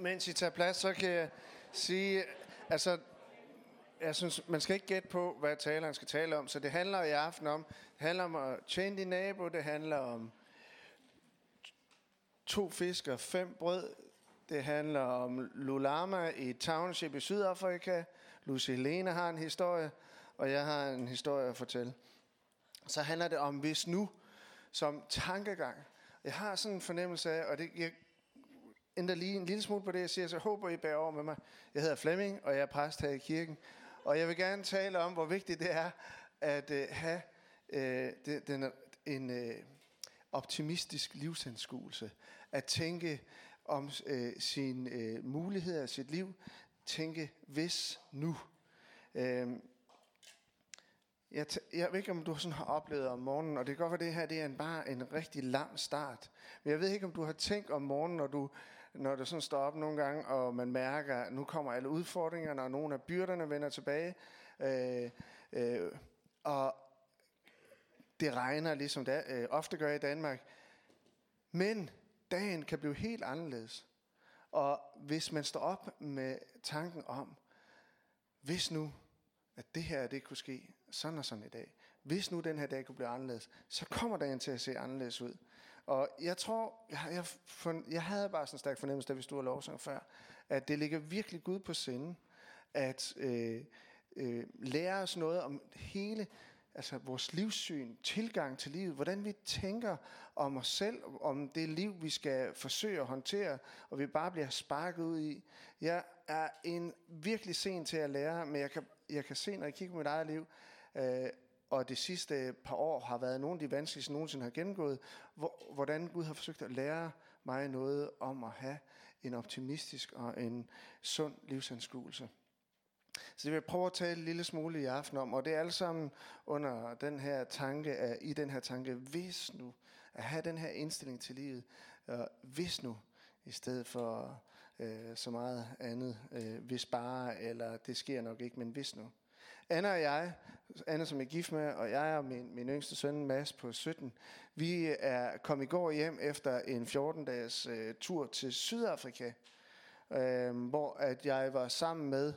mens I tager plads, så kan jeg sige, altså, jeg synes, man skal ikke gætte på, hvad taleren skal tale om, så det handler i aften om, det handler om at tjene din nabo, det handler om to fisk og fem brød, det handler om Lulama i Township i Sydafrika, Lucy Helene har en historie, og jeg har en historie at fortælle. Så handler det om hvis nu, som tankegang. Jeg har sådan en fornemmelse af, og det, jeg ændrer lige en lille smule på det, jeg siger, så jeg håber I bærer over med mig. Jeg hedder Flemming, og jeg er præst her i kirken. Og jeg vil gerne tale om, hvor vigtigt det er at uh, have øh, uh, den, den, en uh, optimistisk livsanskuelse. At tænke om uh, sine uh, muligheder, sit liv. Tænke, hvis nu. Uh, jeg, jeg ved ikke, om du sådan har oplevet om morgenen, og det kan godt være, det her det er en, bare en rigtig lang start. Men jeg ved ikke, om du har tænkt om morgenen, når du, når det sådan står op nogle gange, og man mærker, at nu kommer alle udfordringerne, og nogle af byrderne vender tilbage. Øh, øh, og det regner, ligesom det øh, ofte gør i Danmark. Men dagen kan blive helt anderledes. Og hvis man står op med tanken om, hvis nu, at det her det kunne ske, sådan og sådan i dag. Hvis nu den her dag kunne blive anderledes, så kommer dagen til at se anderledes ud. Og jeg tror, jeg, jeg, for, jeg havde bare sådan en stærk fornemmelse, da vi stod og lovsang før, at det ligger virkelig Gud på sinde, at øh, øh, lære os noget om hele altså vores livssyn, tilgang til livet, hvordan vi tænker om os selv, om det liv, vi skal forsøge at håndtere, og vi bare bliver sparket ud i. Jeg er en virkelig sen til at lære, men jeg kan, jeg kan se, når jeg kigger på mit eget liv, øh, og det sidste par år har været nogle af de vanskeligste, nogensinde har gennemgået, hvor, hvordan Gud har forsøgt at lære mig noget om at have en optimistisk og en sund livsanskuelse. Så det vil jeg prøve at tale en lille smule i aften om, og det er alt sammen under den her tanke, i den her tanke, hvis nu, at have den her indstilling til livet, øh, hvis nu, i stedet for øh, så meget andet, øh, hvis bare, eller det sker nok ikke, men hvis nu. Anna og jeg, Anna som er gift med, og jeg og min, min yngste søn Mads på 17, vi er kom i går hjem efter en 14-dages øh, tur til Sydafrika, øh, hvor at jeg var sammen med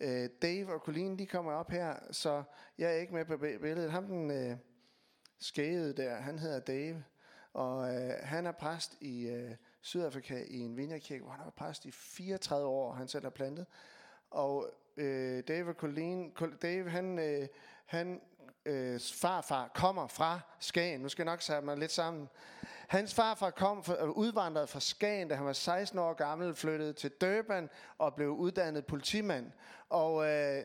øh, Dave og Colleen, de kommer op her, så jeg er ikke med på billedet. Ham den øh, skæde der, han hedder Dave, og øh, han er præst i øh, Sydafrika i en vinjakirke, hvor han har været præst i 34 år, han selv har plantet. Og øh, Dave Colleen, Dave han, øh, han øh, farfar kommer fra Skagen. Nu skal jeg nok sætte mig lidt sammen. Hans farfar kom for, øh, udvandret fra Skagen, da han var 16 år gammel, flyttede til Durban og blev uddannet politimand. Og øh,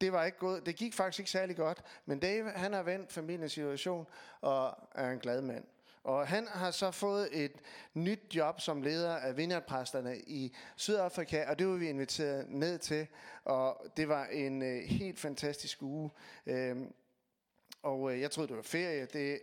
det var ikke gået. Det gik faktisk ikke særlig godt. Men Dave, han har vendt familiens situation og er en glad mand. Og han har så fået et nyt job som leder af vineyardpræsterne i Sydafrika, og det var vi inviteret ned til, og det var en øh, helt fantastisk uge. Øhm, og øh, jeg troede, det var ferie. Det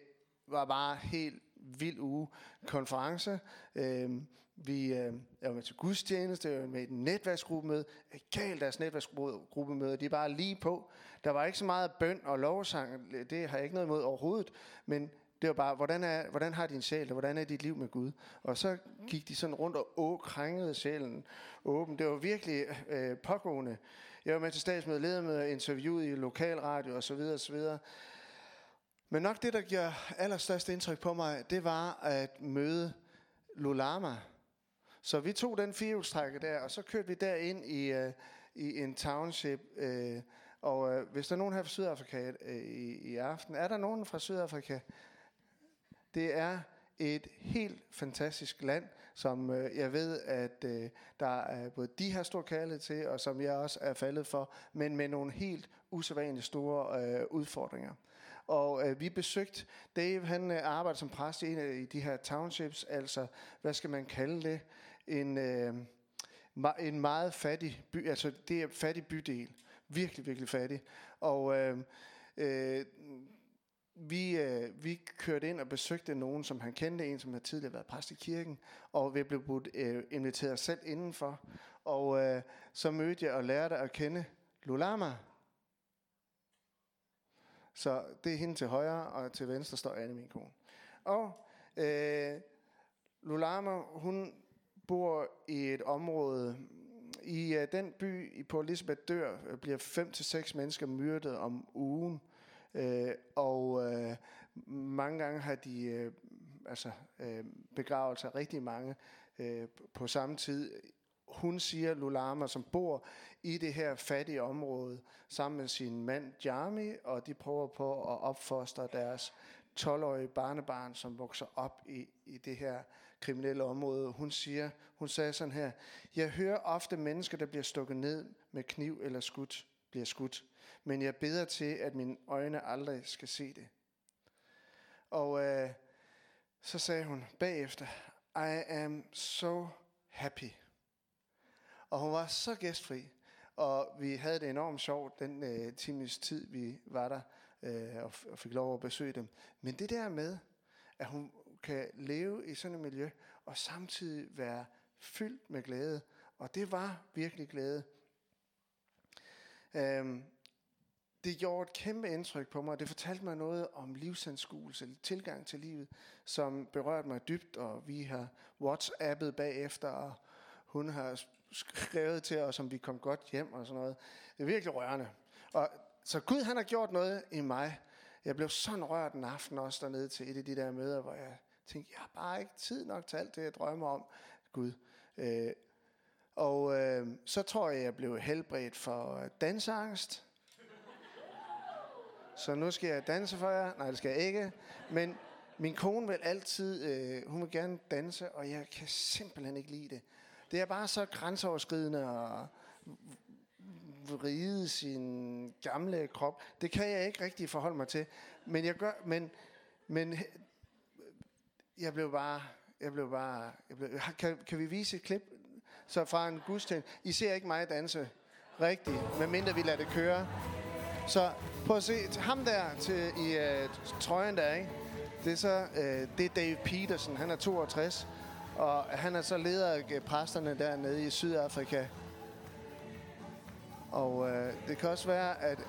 var bare helt vild uge. Konference. Øhm, vi øh, jeg var med til gudstjeneste, jeg var med i en netværksgruppemøde. Galt deres netværksgruppemøde, de er bare lige på. Der var ikke så meget bøn og lovsang, det har jeg ikke noget imod overhovedet, men det var bare, hvordan, er, hvordan har din sjæl, og hvordan er dit liv med Gud? Og så gik de sådan rundt og å, krængede sjælen åben. Det var virkelig øh, pågående. Jeg var med til statsmøde, ledermøde, interviewet i lokalradio osv. osv. Men nok det, der gjorde allerstørste indtryk på mig, det var at møde Lulama. Så vi tog den firehjulstrækker der, og så kørte vi derind i, uh, i en township. Uh, og uh, hvis der er nogen her fra Sydafrika uh, i, i aften, er der nogen fra Sydafrika? Det er et helt fantastisk land, som øh, jeg ved, at øh, der er både de har stor kærlighed til, og som jeg også er faldet for, men med nogle helt usædvanligt store øh, udfordringer. Og øh, vi besøgte Dave, han øh, arbejder som præst i en af de her townships, altså hvad skal man kalde det? En, øh, en meget fattig by, altså det er en fattig bydel. Virkelig, virkelig fattig. Og øh, øh, vi, øh, vi kørte ind og besøgte nogen, som han kendte, en som havde tidligere været præst i kirken, og vi blev budt, øh, inviteret selv indenfor. Og øh, så mødte jeg og lærte at kende Lulama. Så det er hende til højre, og til venstre står Anne, min kone. Og øh, Lulama, hun bor i et område, i øh, den by på Elisabeth dør, øh, bliver 5 til seks mennesker myrdet om ugen. Øh, og øh, mange gange har de øh, altså, øh, begravet sig rigtig mange øh, på samme tid. Hun siger, Lulama, som bor i det her fattige område, sammen med sin mand Jami, og de prøver på at opfostre deres 12-årige barnebarn, som vokser op i, i det her kriminelle område. Hun siger, hun sagde sådan her, jeg hører ofte mennesker, der bliver stukket ned med kniv eller skudt, bliver skudt, men jeg beder til, at mine øjne aldrig skal se det. Og øh, så sagde hun bagefter, I am so happy. Og hun var så gæstfri, og vi havde det enormt sjovt den øh, times tid, vi var der øh, og, og fik lov at besøge dem. Men det der med, at hun kan leve i sådan et miljø, og samtidig være fyldt med glæde, og det var virkelig glæde. Øhm, det gjorde et kæmpe indtryk på mig, og det fortalte mig noget om livsanskuelse, tilgang til livet, som berørte mig dybt, og vi har whatsappet bagefter, og hun har skrevet til os, om vi kom godt hjem og sådan noget. Det er virkelig rørende. Og så Gud han har gjort noget i mig. Jeg blev sådan rørt en aften også dernede til et af de der møder, hvor jeg tænkte, jeg har bare ikke tid nok til alt det, jeg drømmer om, Gud. Øh, og øh, så tror jeg, jeg blev helbredt for danseangst. Så nu skal jeg danse for jer. Nej, det skal jeg ikke. Men min kone vil altid, øh, hun vil gerne danse, og jeg kan simpelthen ikke lide det. Det er bare så grænseoverskridende at vride sin gamle krop. Det kan jeg ikke rigtig forholde mig til. Men jeg gør, men, men jeg blev bare, jeg blev bare, jeg blev, kan, kan vi vise et klip? Så fra en gudstjeneste. I ser ikke mig danse rigtigt, medmindre vi lader det køre. Så prøv at se, ham der til, i uh, trøjen der, ikke? Det er så, uh, det er Dave Peterson, han er 62, og han er så leder af øh, præsterne dernede i Sydafrika. Og øh, det kan også være, at...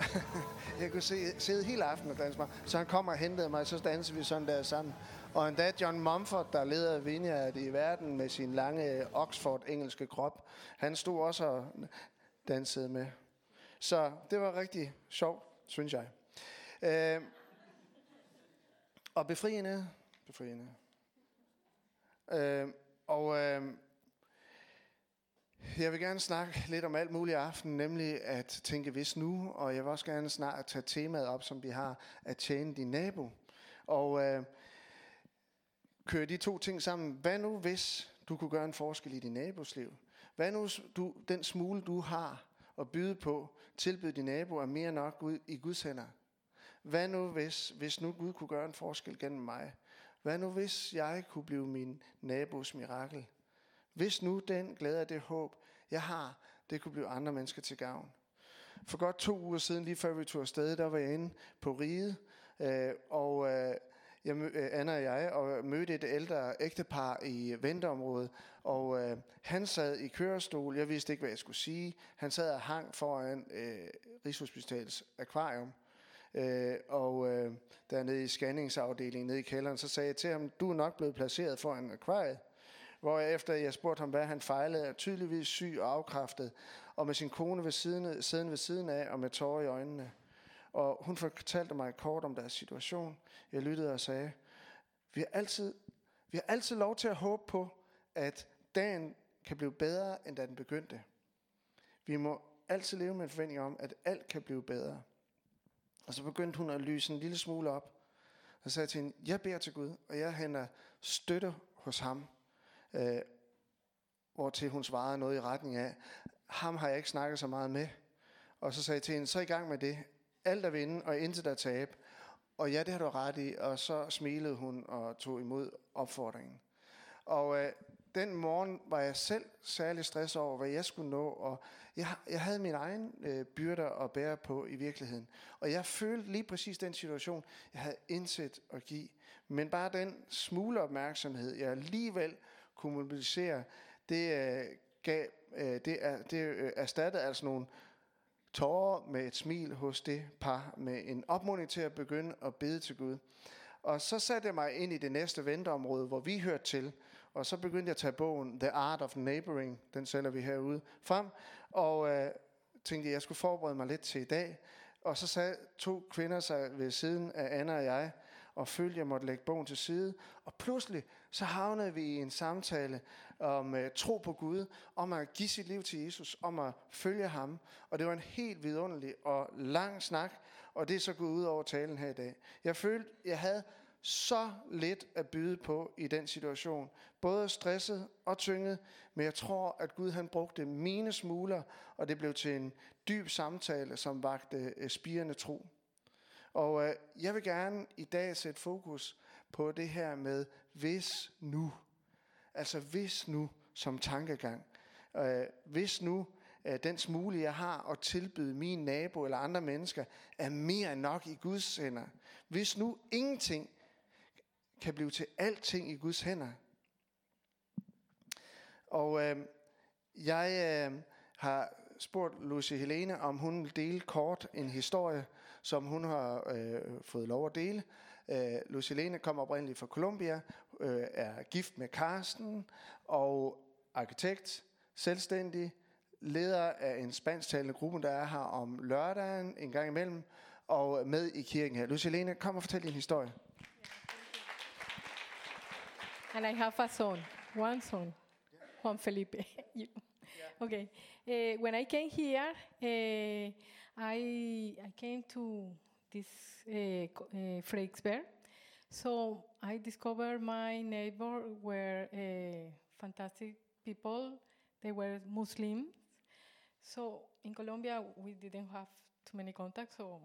jeg kunne se, sidde hele aftenen og danse mig. Så han kommer og hentede mig, så dansede vi sådan der sammen. Og endda John Mumford, der leder Vineyard i verden med sin lange Oxford-engelske krop, han stod også og dansede med. Så det var rigtig sjovt, synes jeg. Øh, og befriende. Befriende. Øh, og øh, jeg vil gerne snakke lidt om alt muligt i aften, nemlig at tænke hvis nu, og jeg vil også gerne snart tage temaet op, som vi har, at tjene din nabo. Og øh, kører de to ting sammen. Hvad nu, hvis du kunne gøre en forskel i din nabos liv? Hvad nu, du, den smule, du har at byde på, tilbyde din nabo, er mere nok ud i Guds hænder? Hvad nu, hvis, hvis nu Gud kunne gøre en forskel gennem mig? Hvad nu, hvis jeg kunne blive min nabos mirakel? Hvis nu den glæde og det håb, jeg har, det kunne blive andre mennesker til gavn. For godt to uger siden, lige før vi tog afsted, der var jeg inde på Rige, øh, og øh, jeg, øh, Anna og jeg og mødte et ældre ægtepar i venteområdet, og øh, han sad i kørestol, jeg vidste ikke, hvad jeg skulle sige. Han sad og hang foran øh, Rigshospitalets akvarium, øh, og øh, dernede i scanningsafdelingen nede i kælderen, så sagde jeg til ham, du er nok blevet placeret foran akvariet. Hvor efter jeg spurgte ham, hvad han fejlede, er tydeligvis syg og afkræftet, og med sin kone ved siden, siden ved siden af, og med tårer i øjnene. Og hun fortalte mig kort om deres situation. Jeg lyttede og sagde, vi har altid, vi har altid lov til at håbe på, at dagen kan blive bedre, end da den begyndte. Vi må altid leve med en forventning om, at alt kan blive bedre. Og så begyndte hun at lyse en lille smule op. Og sagde til hende, jeg beder til Gud, og jeg henter støtte hos ham. Øh, hvor til hun svarede noget i retning af, ham har jeg ikke snakket så meget med. Og så sagde jeg til hende, så i gang med det. Alt at vinde, og intet at tabe. Og ja, det har du ret i. Og så smilede hun og tog imod opfordringen. Og øh, den morgen var jeg selv særlig stress over, hvad jeg skulle nå, og jeg, jeg havde min egen øh, byrder at bære på i virkeligheden. Og jeg følte lige præcis den situation, jeg havde indset at give. Men bare den smule opmærksomhed, jeg alligevel kunne mobilisere, det, øh, gav, øh, det, er, det øh, erstattede altså nogle tårer med et smil hos det par, med en opmuntring til at begynde at bede til Gud. Og så satte jeg mig ind i det næste venteområde, hvor vi hørte til. Og så begyndte jeg at tage bogen The Art of Neighboring, den sælger vi herude, frem. Og øh, tænkte, at jeg skulle forberede mig lidt til i dag. Og så sad to kvinder sig ved siden af Anna og jeg, og følte, at jeg måtte lægge bogen til side. Og pludselig så havnede vi i en samtale om uh, tro på Gud, om at give sit liv til Jesus, om at følge ham. Og det var en helt vidunderlig og lang snak, og det er så gået ud over talen her i dag. Jeg følte, jeg havde så lidt at byde på i den situation. Både stresset og tynget, men jeg tror, at Gud han brugte mine smuler, og det blev til en dyb samtale, som vagte øh, spirende tro. Og øh, jeg vil gerne i dag sætte fokus på det her med hvis nu. Altså hvis nu som tankegang. Øh, hvis nu øh, den smule, jeg har at tilbyde min nabo eller andre mennesker, er mere end nok i Guds hænder. Hvis nu ingenting kan blive til alting i Guds hænder. Og øh, jeg øh, har spurgt Lucy Helene, om hun vil dele kort en historie, som hun har øh, fået lov at dele. Øh, Lucy Helene kommer oprindeligt fra Colombia, øh, er gift med Karsten og arkitekt, selvstændig, leder af en spansktalende gruppe, der er her om lørdagen en gang imellem, og med i kirken her. Lucy Lene, kom og fortæl din historie. And I have a son, one son, Juan Felipe. okay. Uh, when I came here, uh, I I came to this uh, uh, Frederiksberg. So I discovered my neighbor were uh, fantastic people. They were Muslims. So in Colombia, we didn't have too many contacts. So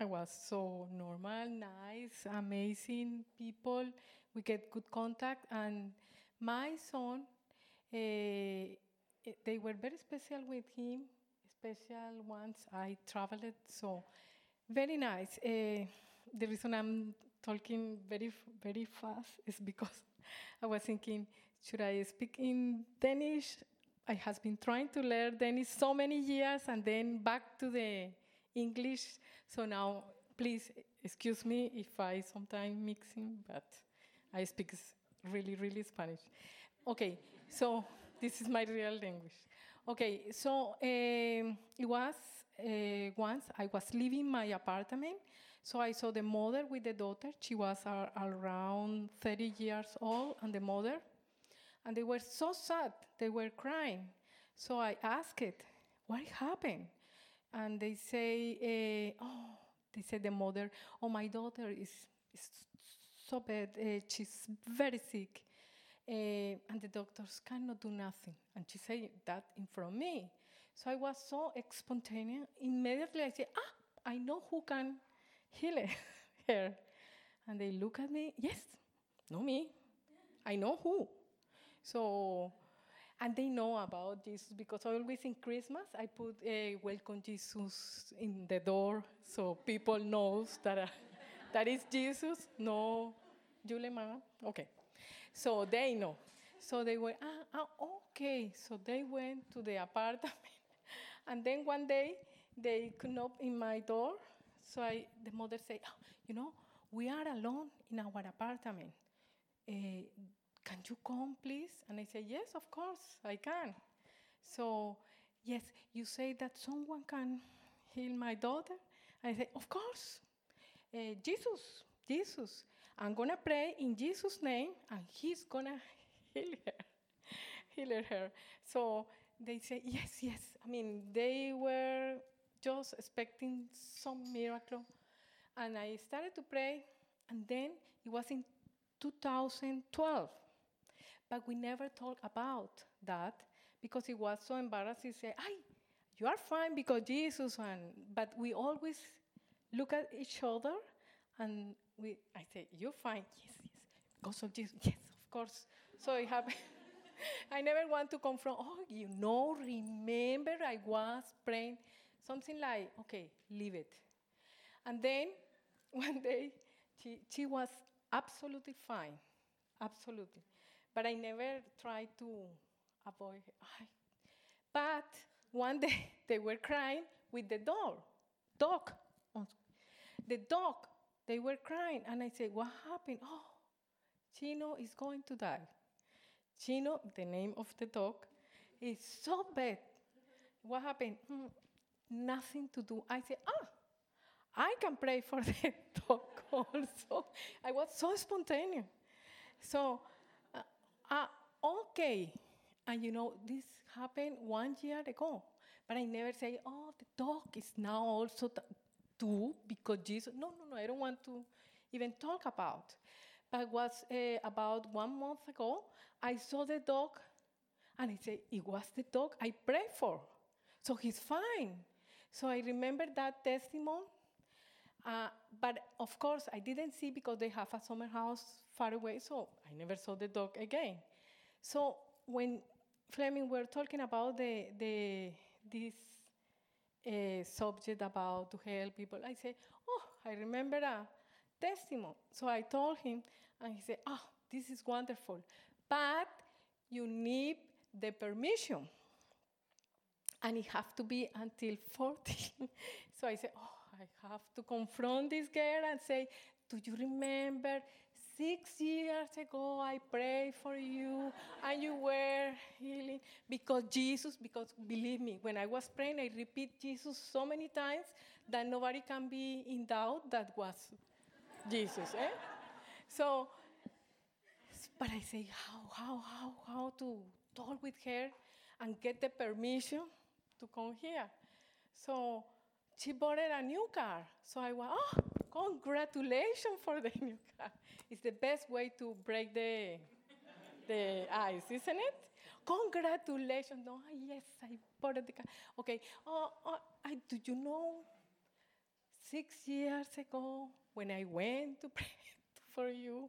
I was so normal, nice, amazing people. We get good contact, and my son, uh, they were very special with him. Special ones. I traveled, so very nice. Uh, the reason I'm talking very very fast is because I was thinking, should I speak in Danish? I has been trying to learn Danish so many years, and then back to the English. So now, please excuse me if I sometimes mixing, but I speak really, really Spanish. Okay, so this is my real language. Okay, so um, it was uh, once I was leaving my apartment, so I saw the mother with the daughter. She was uh, around 30 years old, and the mother, and they were so sad. They were crying. So I asked, it, "What happened?" And they say, uh, "Oh," they said the mother, "Oh, my daughter is, is so bad. Uh, she's very sick." Uh, and the doctors cannot do nothing. And she said that in front of me. So I was so spontaneous. Immediately I said, ah, I know who can heal it- her. And they look at me, yes, no me. I know who. So, and they know about Jesus because always in Christmas I put a welcome Jesus in the door so people knows that uh, that is Jesus. No, Julie Mama. Okay. So they know. So they were, ah, ah, okay. So they went to the apartment. and then one day they knocked in my door. So I, the mother said, "Oh, you know, we are alone in our apartment. Eh, can you come, please? And I said, yes, of course, I can. So, yes, you say that someone can heal my daughter? I said, of course. Eh, Jesus, Jesus. I'm gonna pray in Jesus' name, and He's gonna heal her, heal her. So they say, yes, yes. I mean, they were just expecting some miracle, and I started to pray, and then it was in 2012. But we never talked about that because it was so embarrassing. Say, "Ay, you are fine because Jesus," and but we always look at each other, and we. I say, "You're fine." Yes, yes. Because of Jesus. Yes, of course. So it happened. I never want to confront. Oh, you know, remember I was praying something like, "Okay, leave it," and then one day she she was absolutely fine, absolutely. But I never tried to avoid. Ay. But one day they were crying with the dog, dog. The dog they were crying. And I said, What happened? Oh, Chino is going to die. Chino, the name of the dog, is so bad. What happened? "Hmm, nothing to do. I said, Ah, I can pray for the dog also. I was so spontaneous. So, uh, uh, okay. And you know, this happened one year ago. But I never say, oh, the dog is now also too because Jesus. No, no, no, I don't want to even talk about. But was uh, about one month ago, I saw the dog and I said, it was the dog I prayed for. So he's fine. So I remember that testimony. Uh, but of course, I didn't see because they have a summer house far away, so I never saw the dog again. So when Fleming were talking about the, the this uh, subject about to help people, I said, "Oh, I remember a testimony." So I told him, and he said, "Oh, this is wonderful, but you need the permission." And it have to be until 40. so I said, oh, I have to confront this girl and say, do you remember six years ago I prayed for you and you were healing? Because Jesus, because believe me, when I was praying, I repeat Jesus so many times that nobody can be in doubt that was Jesus. Eh? So, but I say, how, how, how, how to talk with her and get the permission to come here. So she bought a new car. So I went, oh, congratulations for the new car. It's the best way to break the, the ice, isn't it? Congratulations. No, ah, yes, I bought the car. Okay. Oh, oh, I, do you know, six years ago when I went to pray for you,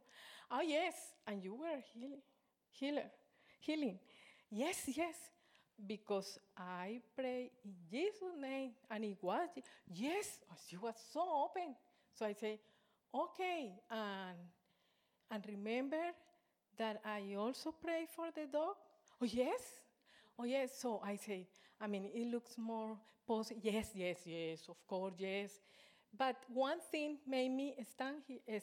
oh, yes, and you were healing, healer, healing. Yes, yes because I pray in Jesus' name, and it was yes. She was so open. So I say, okay, and and remember that I also pray for the dog. Oh yes, oh yes. So I say, I mean, it looks more positive. Yes, yes, yes. Of course, yes. But one thing made me stand here,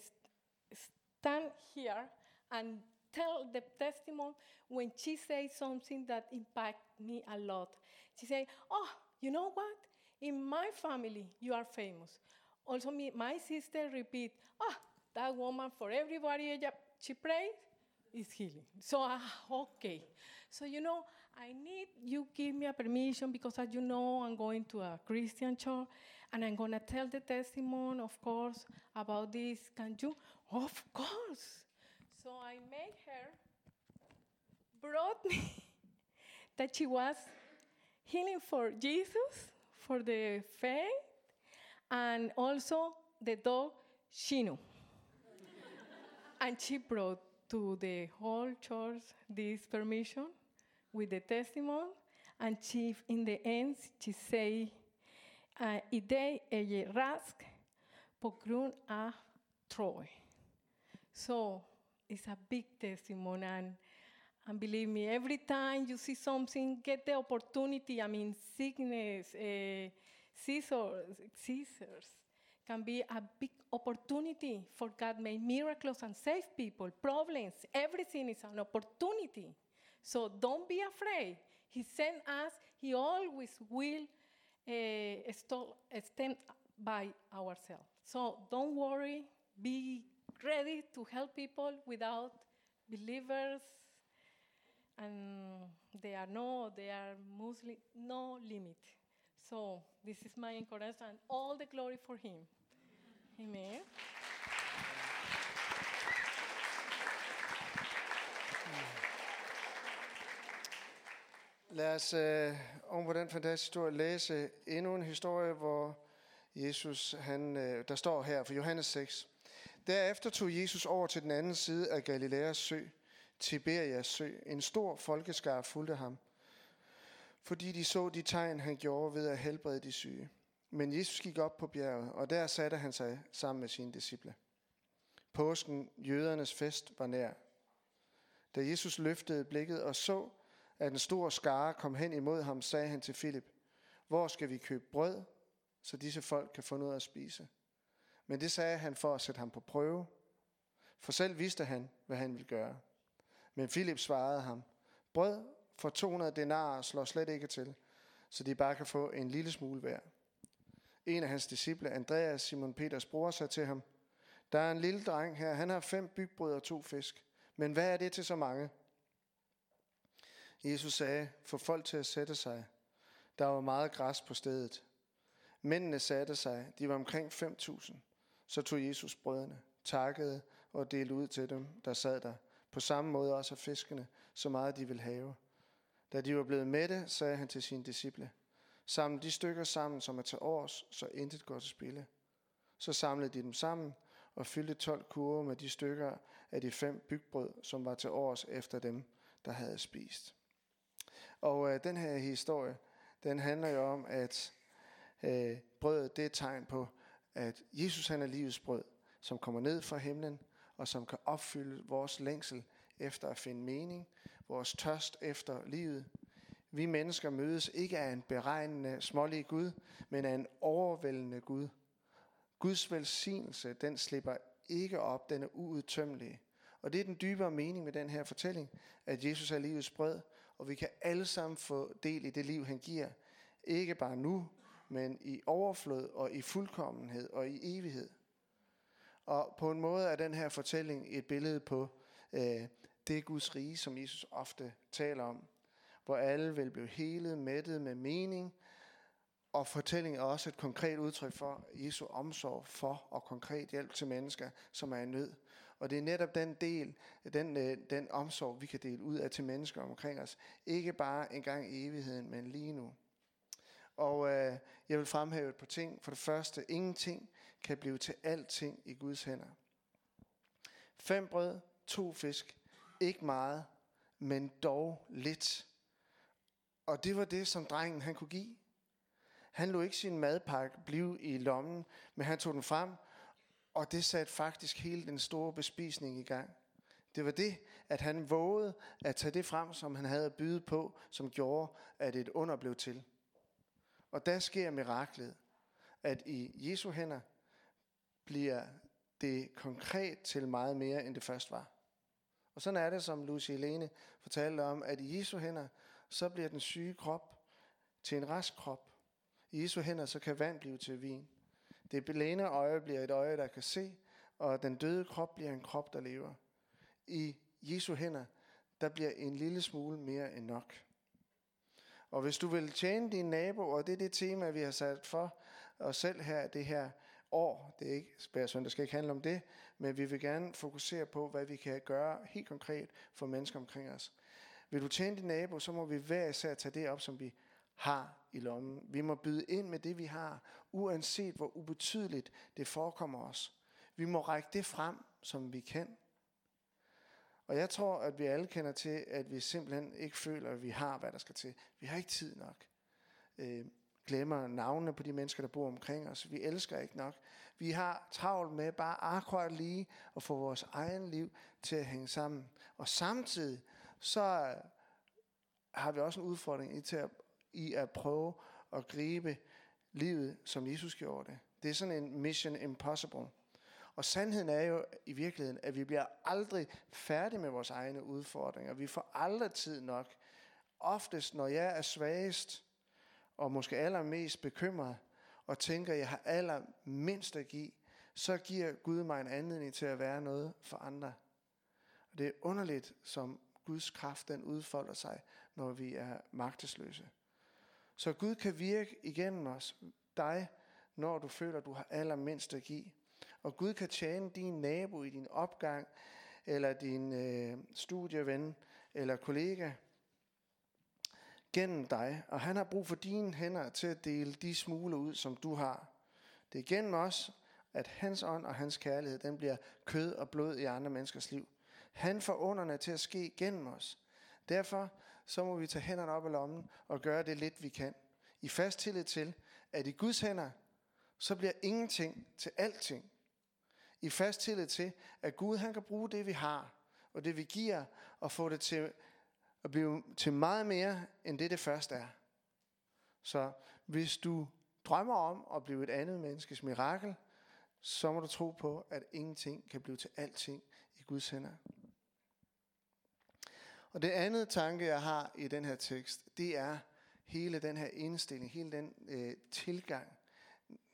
stand here and tell the testimony when she says something that impact me a lot. She say, "Oh, you know what? In my family, you are famous." Also, me, my sister repeat, "Ah, that woman for everybody she prays is healing." So, ah, okay. So you know, I need you give me a permission because, as you know, I'm going to a Christian church, and I'm gonna tell the testimony, of course, about this. Can you? Of course. So I made her brought me that she was healing for Jesus, for the faith, and also the dog Shino. and she brought to the whole church this permission with the testimony, and she, in the end, she say, uh, idee är rask på grund av Troy. So it's a big testimony, and, and believe me, every time you see something, get the opportunity. I mean, sickness, uh, scissors, scissors can be a big opportunity for God make miracles and save people, problems, everything is an opportunity. So don't be afraid. He sent us, He always will uh, stand by ourselves. So don't worry, be ready to help people without believers and there are no there are mostly no limit. So this is my encouragement and all the glory for him. Amen. Lad os øh, om på den fantastiske historie læse endnu en historie, hvor Jesus, han, øh, der står her for Johannes 6. Derefter tog Jesus over til den anden side af Galileas sø, Tiberias sø. En stor folkeskar fulgte ham, fordi de så de tegn, han gjorde ved at helbrede de syge. Men Jesus gik op på bjerget, og der satte han sig sammen med sine disciple. Påsken, jødernes fest, var nær. Da Jesus løftede blikket og så, at en stor skare kom hen imod ham, sagde han til Filip, hvor skal vi købe brød, så disse folk kan få noget at spise? Men det sagde han for at sætte ham på prøve. For selv vidste han, hvad han ville gøre. Men Philip svarede ham, brød for 200 denarer slår slet ikke til, så de bare kan få en lille smule hver. En af hans disciple, Andreas, Simon Peters bror, sagde til ham, der er en lille dreng her, han har fem bygbrød og to fisk. Men hvad er det til så mange? Jesus sagde, få folk til at sætte sig. Der var meget græs på stedet. Mændene satte sig, de var omkring 5.000. Så tog Jesus brødene, takkede og delte ud til dem, der sad der. På samme måde også af fiskene, så meget de ville have. Da de var blevet mætte, sagde han til sine disciple, Samle de stykker sammen, som er til års, så intet går til spille. Så samlede de dem sammen og fyldte 12 kurve med de stykker af de fem bygbrød, som var til års efter dem, der havde spist. Og øh, den her historie, den handler jo om, at øh, brødet det er et tegn på, at Jesus han er livets brød, som kommer ned fra himlen, og som kan opfylde vores længsel efter at finde mening, vores tørst efter livet. Vi mennesker mødes ikke af en beregnende, smålig Gud, men af en overvældende Gud. Guds velsignelse, den slipper ikke op, den er uudtømmelig. Og det er den dybere mening med den her fortælling, at Jesus er livets brød, og vi kan alle sammen få del i det liv, han giver. Ikke bare nu, men i overflod og i fuldkommenhed og i evighed. Og på en måde er den her fortælling et billede på øh, det Guds rige, som Jesus ofte taler om, hvor alle vil blive helet, mættet med mening, og fortællingen er også et konkret udtryk for Jesu omsorg for og konkret hjælp til mennesker, som er i nød. Og det er netop den del, den, øh, den omsorg, vi kan dele ud af til mennesker omkring os. Ikke bare en gang i evigheden, men lige nu. Og øh, jeg vil fremhæve et par ting. For det første, ingenting kan blive til alting i Guds hænder. Fem brød, to fisk, ikke meget, men dog lidt. Og det var det, som drengen han kunne give. Han lå ikke sin madpakke blive i lommen, men han tog den frem, og det satte faktisk hele den store bespisning i gang. Det var det, at han vågede at tage det frem, som han havde at byde på, som gjorde, at et under blev til. Og der sker miraklet, at i Jesu hænder bliver det konkret til meget mere, end det først var. Og sådan er det, som Lucy Helene fortalte om, at i Jesu hænder, så bliver den syge krop til en rask krop. I Jesu hænder, så kan vand blive til vin. Det blæne øje bliver et øje, der kan se, og den døde krop bliver en krop, der lever. I Jesu hænder, der bliver en lille smule mere end nok. Og hvis du vil tjene din nabo, og det er det tema, vi har sat for os selv her, det her år, det er ikke spærsøn, det skal ikke handle om det, men vi vil gerne fokusere på, hvad vi kan gøre helt konkret for mennesker omkring os. Vil du tjene din nabo, så må vi hver især tage det op, som vi har i lommen. Vi må byde ind med det, vi har, uanset hvor ubetydeligt det forekommer os. Vi må række det frem, som vi kan. Og jeg tror, at vi alle kender til, at vi simpelthen ikke føler, at vi har, hvad der skal til. Vi har ikke tid nok. Øh, glemmer navnene på de mennesker, der bor omkring os. Vi elsker ikke nok. Vi har travlt med bare akkurat lige at få vores egen liv til at hænge sammen. Og samtidig så har vi også en udfordring i, til at, i at prøve at gribe livet, som Jesus gjorde det. Det er sådan en mission impossible. Og sandheden er jo i virkeligheden, at vi bliver aldrig færdige med vores egne udfordringer. Vi får aldrig tid nok. Oftest, når jeg er svagest, og måske allermest bekymret, og tænker, at jeg har allermindst at give, så giver Gud mig en anledning til at være noget for andre. Og det er underligt, som Guds kraft den udfolder sig, når vi er magtesløse. Så Gud kan virke igennem os, dig, når du føler, du har allermindst at give. Og Gud kan tjene din nabo i din opgang, eller din øh, studieven, eller kollega, gennem dig. Og han har brug for dine hænder til at dele de smule ud, som du har. Det er gennem os, at hans ånd og hans kærlighed, den bliver kød og blod i andre menneskers liv. Han får underne til at ske gennem os. Derfor så må vi tage hænderne op af lommen og gøre det lidt vi kan. I fast tillid til, at i Guds hænder, så bliver ingenting til alting. I fast tillid til, at Gud han kan bruge det vi har, og det vi giver, og få det til at blive til meget mere, end det det først er. Så hvis du drømmer om at blive et andet menneskes mirakel, så må du tro på, at ingenting kan blive til alting i Guds hænder. Og det andet tanke, jeg har i den her tekst, det er hele den her indstilling, hele den øh, tilgang,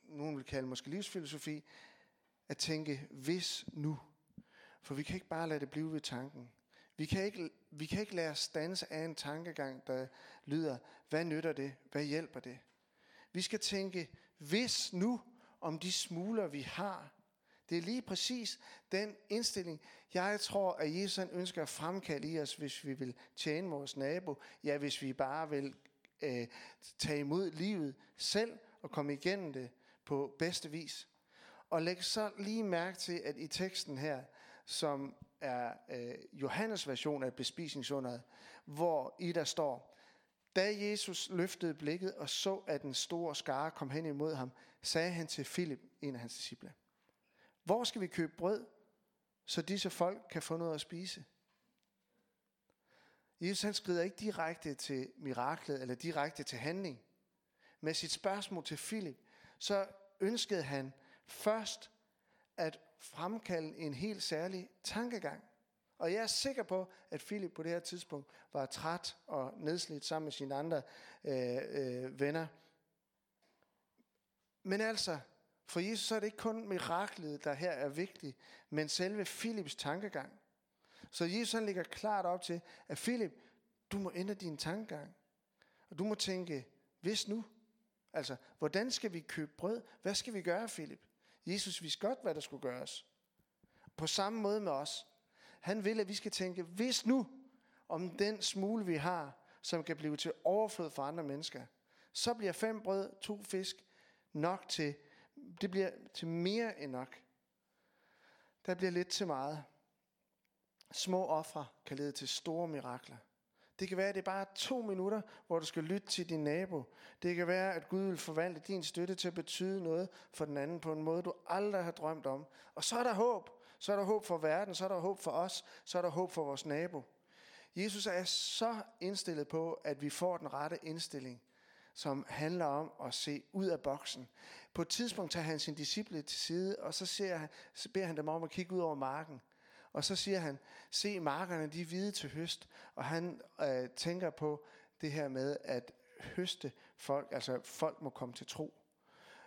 nogen vil kalde måske livsfilosofi, at tænke, hvis nu. For vi kan ikke bare lade det blive ved tanken. Vi kan ikke, vi kan ikke lade os stanse af en tankegang, der lyder, hvad nytter det? Hvad hjælper det? Vi skal tænke, hvis nu om de smuler, vi har. Det er lige præcis den indstilling, jeg tror, at Jesus ønsker at fremkalde i os, hvis vi vil tjene vores nabo. Ja, hvis vi bare vil øh, tage imod livet selv og komme igennem det på bedste vis. Og læg så lige mærke til, at i teksten her, som er øh, Johannes version af bespisningsunderet, hvor i der står, da Jesus løftede blikket og så, at den store skare kom hen imod ham, sagde han til Filip, en af hans disciple, hvor skal vi købe brød, så disse folk kan få noget at spise? Jesus han skrider ikke direkte til miraklet eller direkte til handling. Med sit spørgsmål til Filip, så ønskede han først at fremkalde en helt særlig tankegang. Og jeg er sikker på, at Philip på det her tidspunkt var træt og nedslidt sammen med sine andre øh, øh, venner. Men altså, for Jesus så er det ikke kun miraklet, der her er vigtigt, men selve Philips tankegang. Så Jesus han ligger klart op til, at Philip, du må ændre din tankegang. Og du må tænke, hvis nu, altså, hvordan skal vi købe brød? Hvad skal vi gøre, Philip? Jesus vidste godt, hvad der skulle gøres. På samme måde med os. Han vil, at vi skal tænke, hvis nu, om den smule, vi har, som kan blive til overflod for andre mennesker, så bliver fem brød, to fisk, nok til, det bliver til mere end nok. Der bliver lidt til meget. Små ofre kan lede til store mirakler. Det kan være, at det er bare to minutter, hvor du skal lytte til din nabo. Det kan være, at Gud vil forvandle din støtte til at betyde noget for den anden på en måde, du aldrig har drømt om. Og så er der håb. Så er der håb for verden, så er der håb for os, så er der håb for vores nabo. Jesus er så indstillet på, at vi får den rette indstilling, som handler om at se ud af boksen. På et tidspunkt tager han sin disciple til side, og så, ser han, så beder han dem om at kigge ud over marken. Og så siger han, se markerne, de er hvide til høst. Og han øh, tænker på det her med at høste folk, altså folk må komme til tro.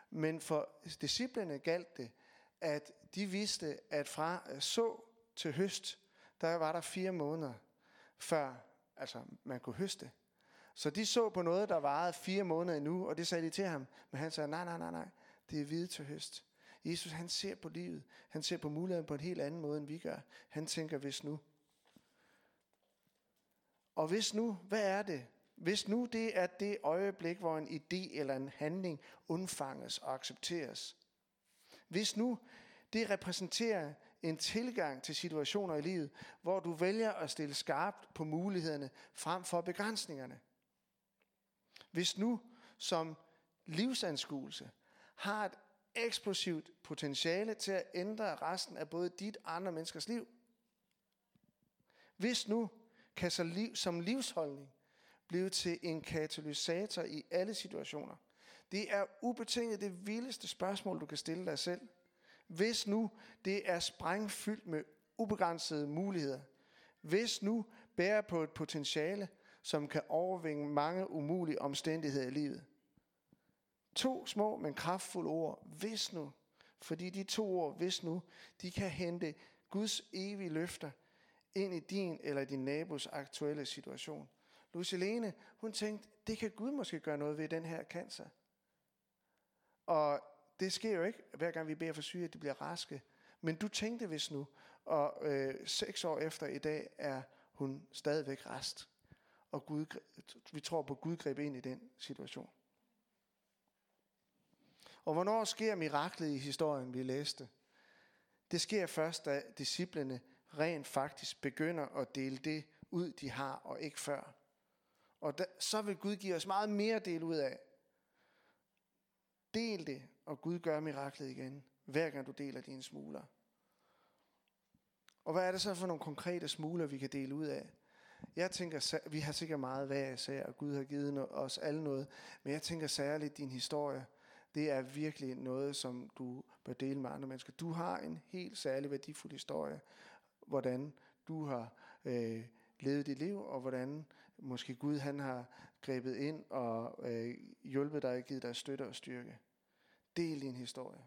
Men for disciplene galt det, at de vidste, at fra øh, så til høst, der var der fire måneder, før altså, man kunne høste. Så de så på noget, der varede fire måneder endnu, og det sagde de til ham. Men han sagde, nej, nej, nej, nej, det er hvide til høst. Jesus, han ser på livet. Han ser på muligheden på en helt anden måde, end vi gør. Han tænker, hvis nu. Og hvis nu, hvad er det? Hvis nu det er det øjeblik, hvor en idé eller en handling undfanges og accepteres. Hvis nu det repræsenterer en tilgang til situationer i livet, hvor du vælger at stille skarpt på mulighederne frem for begrænsningerne. Hvis nu som livsanskuelse har et eksplosivt potentiale til at ændre resten af både dit og andre menneskers liv. Hvis nu kan så liv, som livsholdning blive til en katalysator i alle situationer. Det er ubetinget det vildeste spørgsmål, du kan stille dig selv. Hvis nu det er sprængfyldt med ubegrænsede muligheder. Hvis nu bærer på et potentiale, som kan overvinde mange umulige omstændigheder i livet. To små, men kraftfulde ord, hvis nu. Fordi de to ord, hvis nu, de kan hente Guds evige løfter ind i din eller din nabos aktuelle situation. Lucilene, hun tænkte, det kan Gud måske gøre noget ved den her cancer. Og det sker jo ikke, hver gang vi beder for syge, at de bliver raske. Men du tænkte hvis nu, og øh, seks år efter i dag er hun stadigvæk rest. Og Gud, vi tror på, at Gud greb ind i den situation. Og hvornår sker miraklet i historien, vi læste? Det sker først, da disciplene rent faktisk begynder at dele det ud, de har, og ikke før. Og da, så vil Gud give os meget mere del ud af. Del det, og Gud gør miraklet igen, hver gang du deler dine smuler. Og hvad er det så for nogle konkrete smuler, vi kan dele ud af? Jeg tænker, vi har sikkert meget hvad jeg og Gud har givet os alle noget, men jeg tænker særligt din historie, det er virkelig noget, som du bør dele med andre mennesker. Du har en helt særlig værdifuld historie, hvordan du har øh, levet dit liv, og hvordan måske Gud han har grebet ind og øh, hjulpet dig og givet dig støtte og styrke. Del din historie.